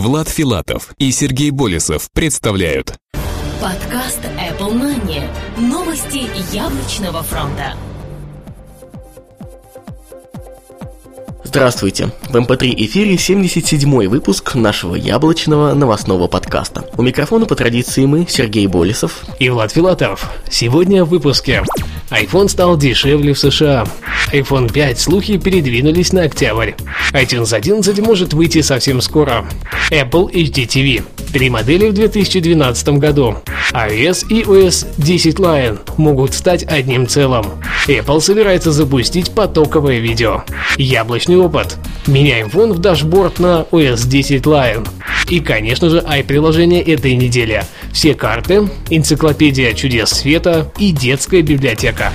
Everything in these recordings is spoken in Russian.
Влад Филатов и Сергей Болесов представляют Подкаст Apple Money. Новости яблочного фронта. Здравствуйте! В МП3 эфире 77-й выпуск нашего яблочного новостного подкаста. У микрофона по традиции мы, Сергей Болесов и Влад Филатов. Сегодня в выпуске. iPhone стал дешевле в США. iPhone 5 слухи передвинулись на октябрь. iTunes 11 может выйти совсем скоро. Apple HD TV. Три модели в 2012 году. iOS и OS 10 Lion могут стать одним целым. Apple собирается запустить потоковое видео. Яблочный опыт. Меняем фон в дашборд на OS 10 Lion. И, конечно же, i-приложение этой недели. Все карты, энциклопедия чудес света и детская библиотека.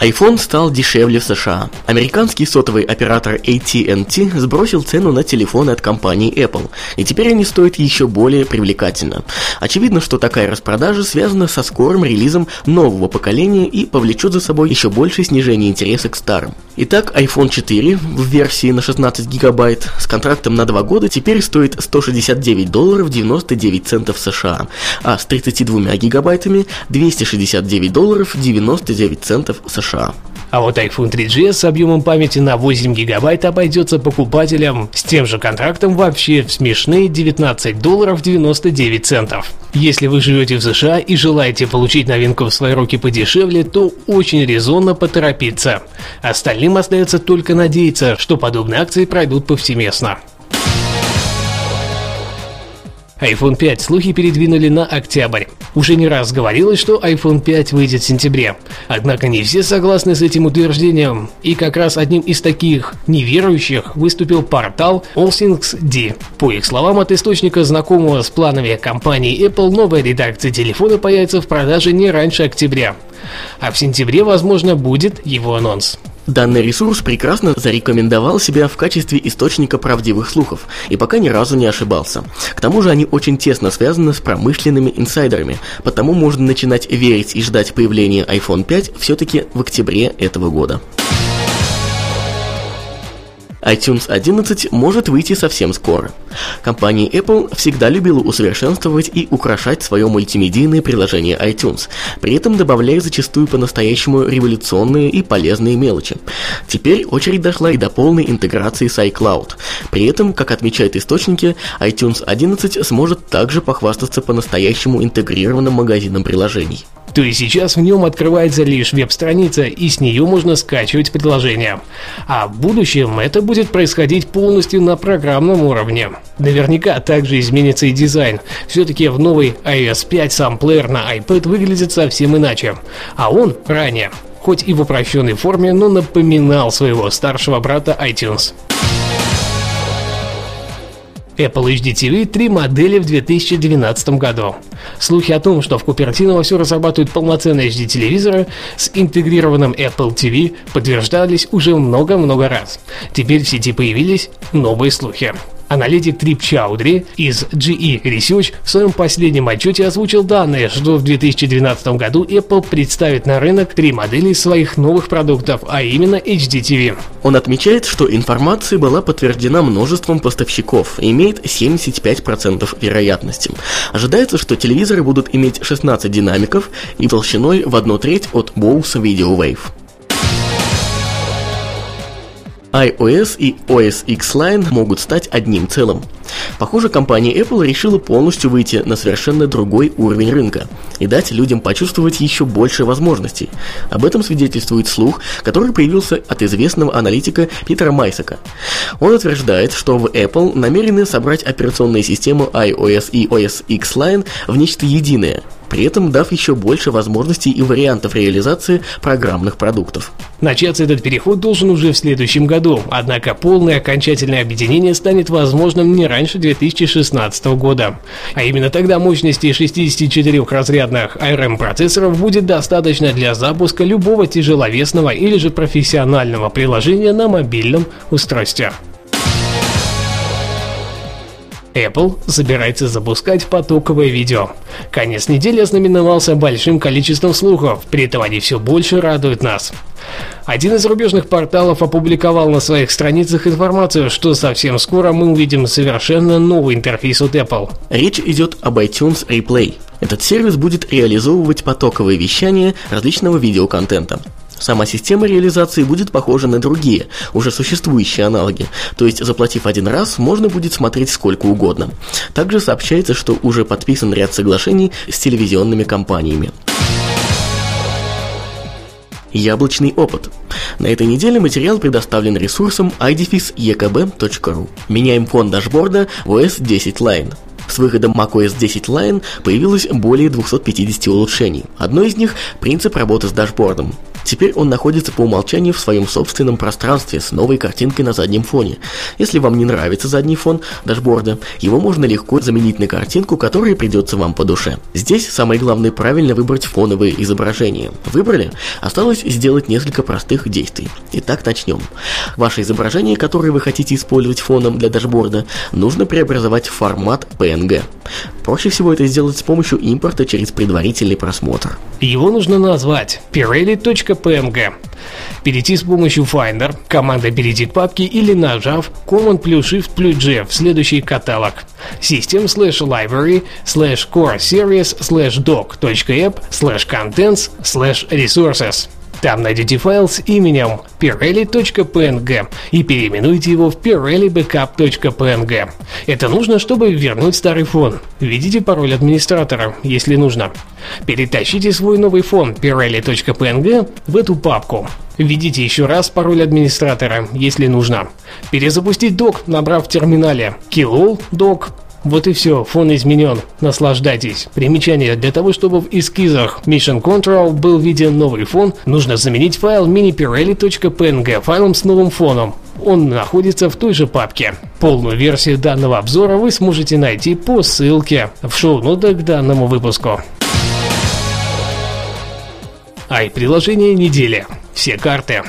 iPhone стал дешевле в США. Американский сотовый оператор AT&T сбросил цену на телефоны от компании Apple, и теперь они стоят еще более привлекательно. Очевидно, что такая распродажа связана со скорым релизом нового поколения и повлечет за собой еще большее снижение интереса к старым. Итак, iPhone 4 в версии на 16 гигабайт с контрактом на 2 года теперь стоит 169 долларов 99 центов США, а с 32 гигабайтами 269 долларов 99 центов США. США. А вот iPhone 3GS с объемом памяти на 8 гигабайт обойдется покупателям с тем же контрактом вообще в смешные 19 долларов 99 центов. Если вы живете в США и желаете получить новинку в свои руки подешевле, то очень резонно поторопиться. Остальным остается только надеяться, что подобные акции пройдут повсеместно iPhone 5 слухи передвинули на октябрь. Уже не раз говорилось, что iPhone 5 выйдет в сентябре. Однако не все согласны с этим утверждением. И как раз одним из таких неверующих выступил портал AllThingsD. По их словам, от источника знакомого с планами компании Apple новая редакция телефона появится в продаже не раньше октября. А в сентябре, возможно, будет его анонс. Данный ресурс прекрасно зарекомендовал себя в качестве источника правдивых слухов и пока ни разу не ошибался. К тому же они очень тесно связаны с промышленными инсайдерами, потому можно начинать верить и ждать появления iPhone 5 все-таки в октябре этого года iTunes 11 может выйти совсем скоро. Компания Apple всегда любила усовершенствовать и украшать свое мультимедийное приложение iTunes, при этом добавляя зачастую по-настоящему революционные и полезные мелочи. Теперь очередь дошла и до полной интеграции с iCloud. При этом, как отмечают источники, iTunes 11 сможет также похвастаться по-настоящему интегрированным магазином приложений то и сейчас в нем открывается лишь веб-страница, и с нее можно скачивать приложения. А в будущем это будет происходить полностью на программном уровне. Наверняка также изменится и дизайн. Все-таки в новый iOS 5 сам плеер на iPad выглядит совсем иначе. А он ранее, хоть и в упрощенной форме, но напоминал своего старшего брата iTunes. Apple HD TV три модели в 2012 году. Слухи о том, что в Купертиново все разрабатывают полноценные HD-телевизоры с интегрированным Apple TV, подтверждались уже много-много раз. Теперь в сети появились новые слухи. Аналитик Трип Чаудри из GE Research в своем последнем отчете озвучил данные, что в 2012 году Apple представит на рынок три модели своих новых продуктов, а именно HD TV. Он отмечает, что информация была подтверждена множеством поставщиков и имеет 75% вероятности. Ожидается, что телевизоры будут иметь 16 динамиков и толщиной в одну треть от Bose Video Wave iOS и OS X Line могут стать одним целым. Похоже, компания Apple решила полностью выйти на совершенно другой уровень рынка и дать людям почувствовать еще больше возможностей. Об этом свидетельствует слух, который появился от известного аналитика Питера Майсака. Он утверждает, что в Apple намерены собрать операционные системы iOS и OS X Line в нечто единое – при этом дав еще больше возможностей и вариантов реализации программных продуктов. Начаться этот переход должен уже в следующем году, однако полное окончательное объединение станет возможным не раньше 2016 года. А именно тогда мощности 64-разрядных ARM процессоров будет достаточно для запуска любого тяжеловесного или же профессионального приложения на мобильном устройстве. Apple собирается запускать потоковое видео. Конец недели ознаменовался большим количеством слухов, при этом они все больше радуют нас. Один из зарубежных порталов опубликовал на своих страницах информацию, что совсем скоро мы увидим совершенно новый интерфейс от Apple. Речь идет об iTunes Replay. Этот сервис будет реализовывать потоковое вещание различного видеоконтента. Сама система реализации будет похожа на другие, уже существующие аналоги, то есть заплатив один раз, можно будет смотреть сколько угодно. Также сообщается, что уже подписан ряд соглашений с телевизионными компаниями. Яблочный опыт. На этой неделе материал предоставлен ресурсом idefis.ekb.ru. Меняем фон дашборда в OS 10 Line. С выходом macOS 10 Line появилось более 250 улучшений. Одно из них – принцип работы с дашбордом. Теперь он находится по умолчанию в своем собственном пространстве с новой картинкой на заднем фоне. Если вам не нравится задний фон дашборда, его можно легко заменить на картинку, которая придется вам по душе. Здесь самое главное правильно выбрать фоновые изображения. Выбрали? Осталось сделать несколько простых действий. Итак, начнем. Ваше изображение, которое вы хотите использовать фоном для дашборда, нужно преобразовать в формат PNG. Проще всего это сделать с помощью импорта через предварительный просмотр. Его нужно назвать pirelli.png. Перейти с помощью Finder, команда перейти к папке или нажав Command плюс Shift плюс G в следующий каталог. System slash library slash core series slash doc.app slash contents slash resources. Там найдете файл с именем pirelli.png и переименуйте его в pirellibackup.png. Это нужно, чтобы вернуть старый фон. Введите пароль администратора, если нужно. Перетащите свой новый фон pirelli.png в эту папку. Введите еще раз пароль администратора, если нужно. Перезапустить док, набрав в терминале killall doc вот и все, фон изменен. Наслаждайтесь. Примечание. Для того, чтобы в эскизах Mission Control был виден новый фон, нужно заменить файл minipirelli.png файлом с новым фоном. Он находится в той же папке. Полную версию данного обзора вы сможете найти по ссылке в шоу-нотах к данному выпуску. Ай, приложение недели. Все карты.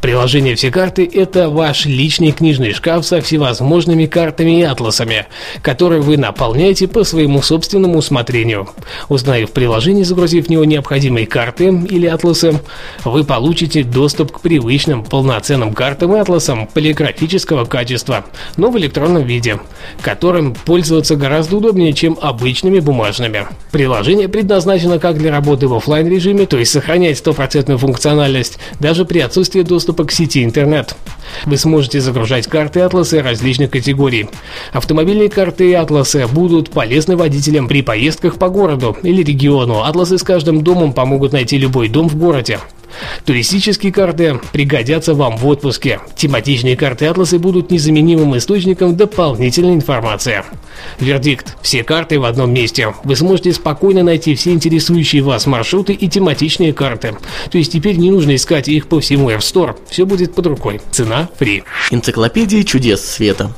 Приложение «Все карты» — это ваш личный книжный шкаф со всевозможными картами и атласами, которые вы наполняете по своему собственному усмотрению. Узнав приложение, загрузив в него необходимые карты или атласы, вы получите доступ к привычным полноценным картам и атласам полиграфического качества, но в электронном виде, которым пользоваться гораздо удобнее, чем обычными бумажными. Приложение предназначено как для работы в офлайн режиме, то есть сохранять стопроцентную функциональность, даже при отсутствии доступа доступа к сети интернет. Вы сможете загружать карты атласы различных категорий. Автомобильные карты и атласы будут полезны водителям при поездках по городу или региону. Атласы с каждым домом помогут найти любой дом в городе. Туристические карты пригодятся вам в отпуске. Тематичные карты атласы будут незаменимым источником дополнительной информации. Вердикт. Все карты в одном месте. Вы сможете спокойно найти все интересующие вас маршруты и тематичные карты. То есть теперь не нужно искать их по всему App Store. Все будет под рукой. Цена фри. Энциклопедия чудес света.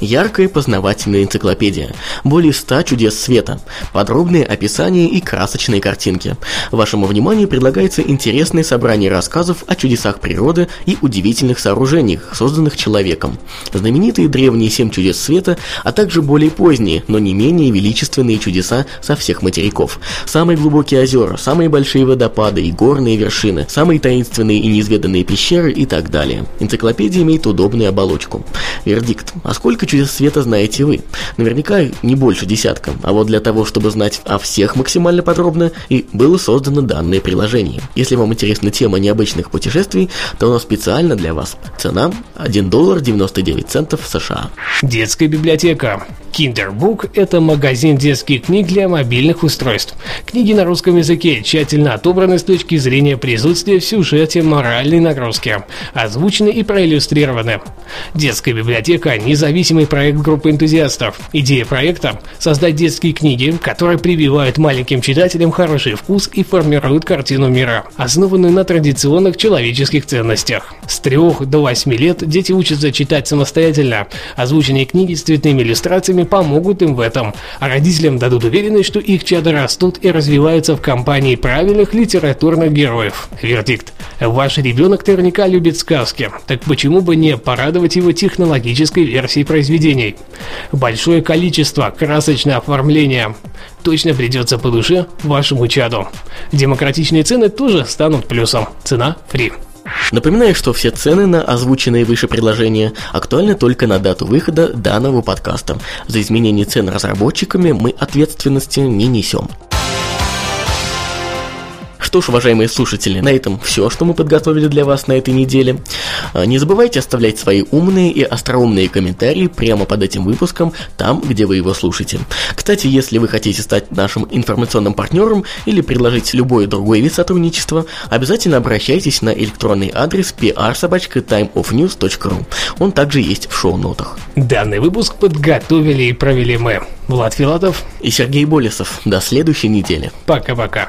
Яркая познавательная энциклопедия, более 100 чудес света, подробные описания и красочные картинки. Вашему вниманию предлагается интересное собрание рассказов о чудесах природы и удивительных сооружениях, созданных человеком. Знаменитые древние семь чудес света, а также более поздние, но не менее величественные чудеса со всех материков. Самые глубокие озера, самые большие водопады и горные вершины, самые таинственные и неизведанные пещеры и так далее. Энциклопедия имеет удобную оболочку. Вердикт. А сколько Сколько чудес света знаете вы? Наверняка не больше десятка, а вот для того, чтобы знать о всех максимально подробно, и было создано данное приложение. Если вам интересна тема необычных путешествий, то оно специально для вас. Цена 1 доллар 99 центов США. Детская библиотека. Kinderbook – это магазин детских книг для мобильных устройств. Книги на русском языке тщательно отобраны с точки зрения присутствия в сюжете моральной нагрузки, озвучены и проиллюстрированы. Детская библиотека – независимый проект группы энтузиастов. Идея проекта – создать детские книги, которые прививают маленьким читателям хороший вкус и формируют картину мира, основанную на традиционных человеческих ценностях. С 3 до 8 лет дети учатся читать самостоятельно. Озвученные книги с цветными иллюстрациями помогут им в этом, а родителям дадут уверенность, что их чада растут и развиваются в компании правильных литературных героев. Вердикт. Ваш ребенок наверняка любит сказки, так почему бы не порадовать его технологической версией произведений? Большое количество, красочное оформление точно придется по душе вашему чаду. Демократичные цены тоже станут плюсом. Цена фри. Напоминаю, что все цены на озвученные выше предложения актуальны только на дату выхода данного подкаста. За изменение цен разработчиками мы ответственности не несем. Что ж, уважаемые слушатели, на этом все, что мы подготовили для вас на этой неделе. А, не забывайте оставлять свои умные и остроумные комментарии прямо под этим выпуском, там, где вы его слушаете. Кстати, если вы хотите стать нашим информационным партнером или предложить любой другой вид сотрудничества, обязательно обращайтесь на электронный адрес pr-timeofnews.ru. Он также есть в шоу-нотах. Данный выпуск подготовили и провели мы, Влад Филатов и Сергей Болесов. До следующей недели. Пока-пока.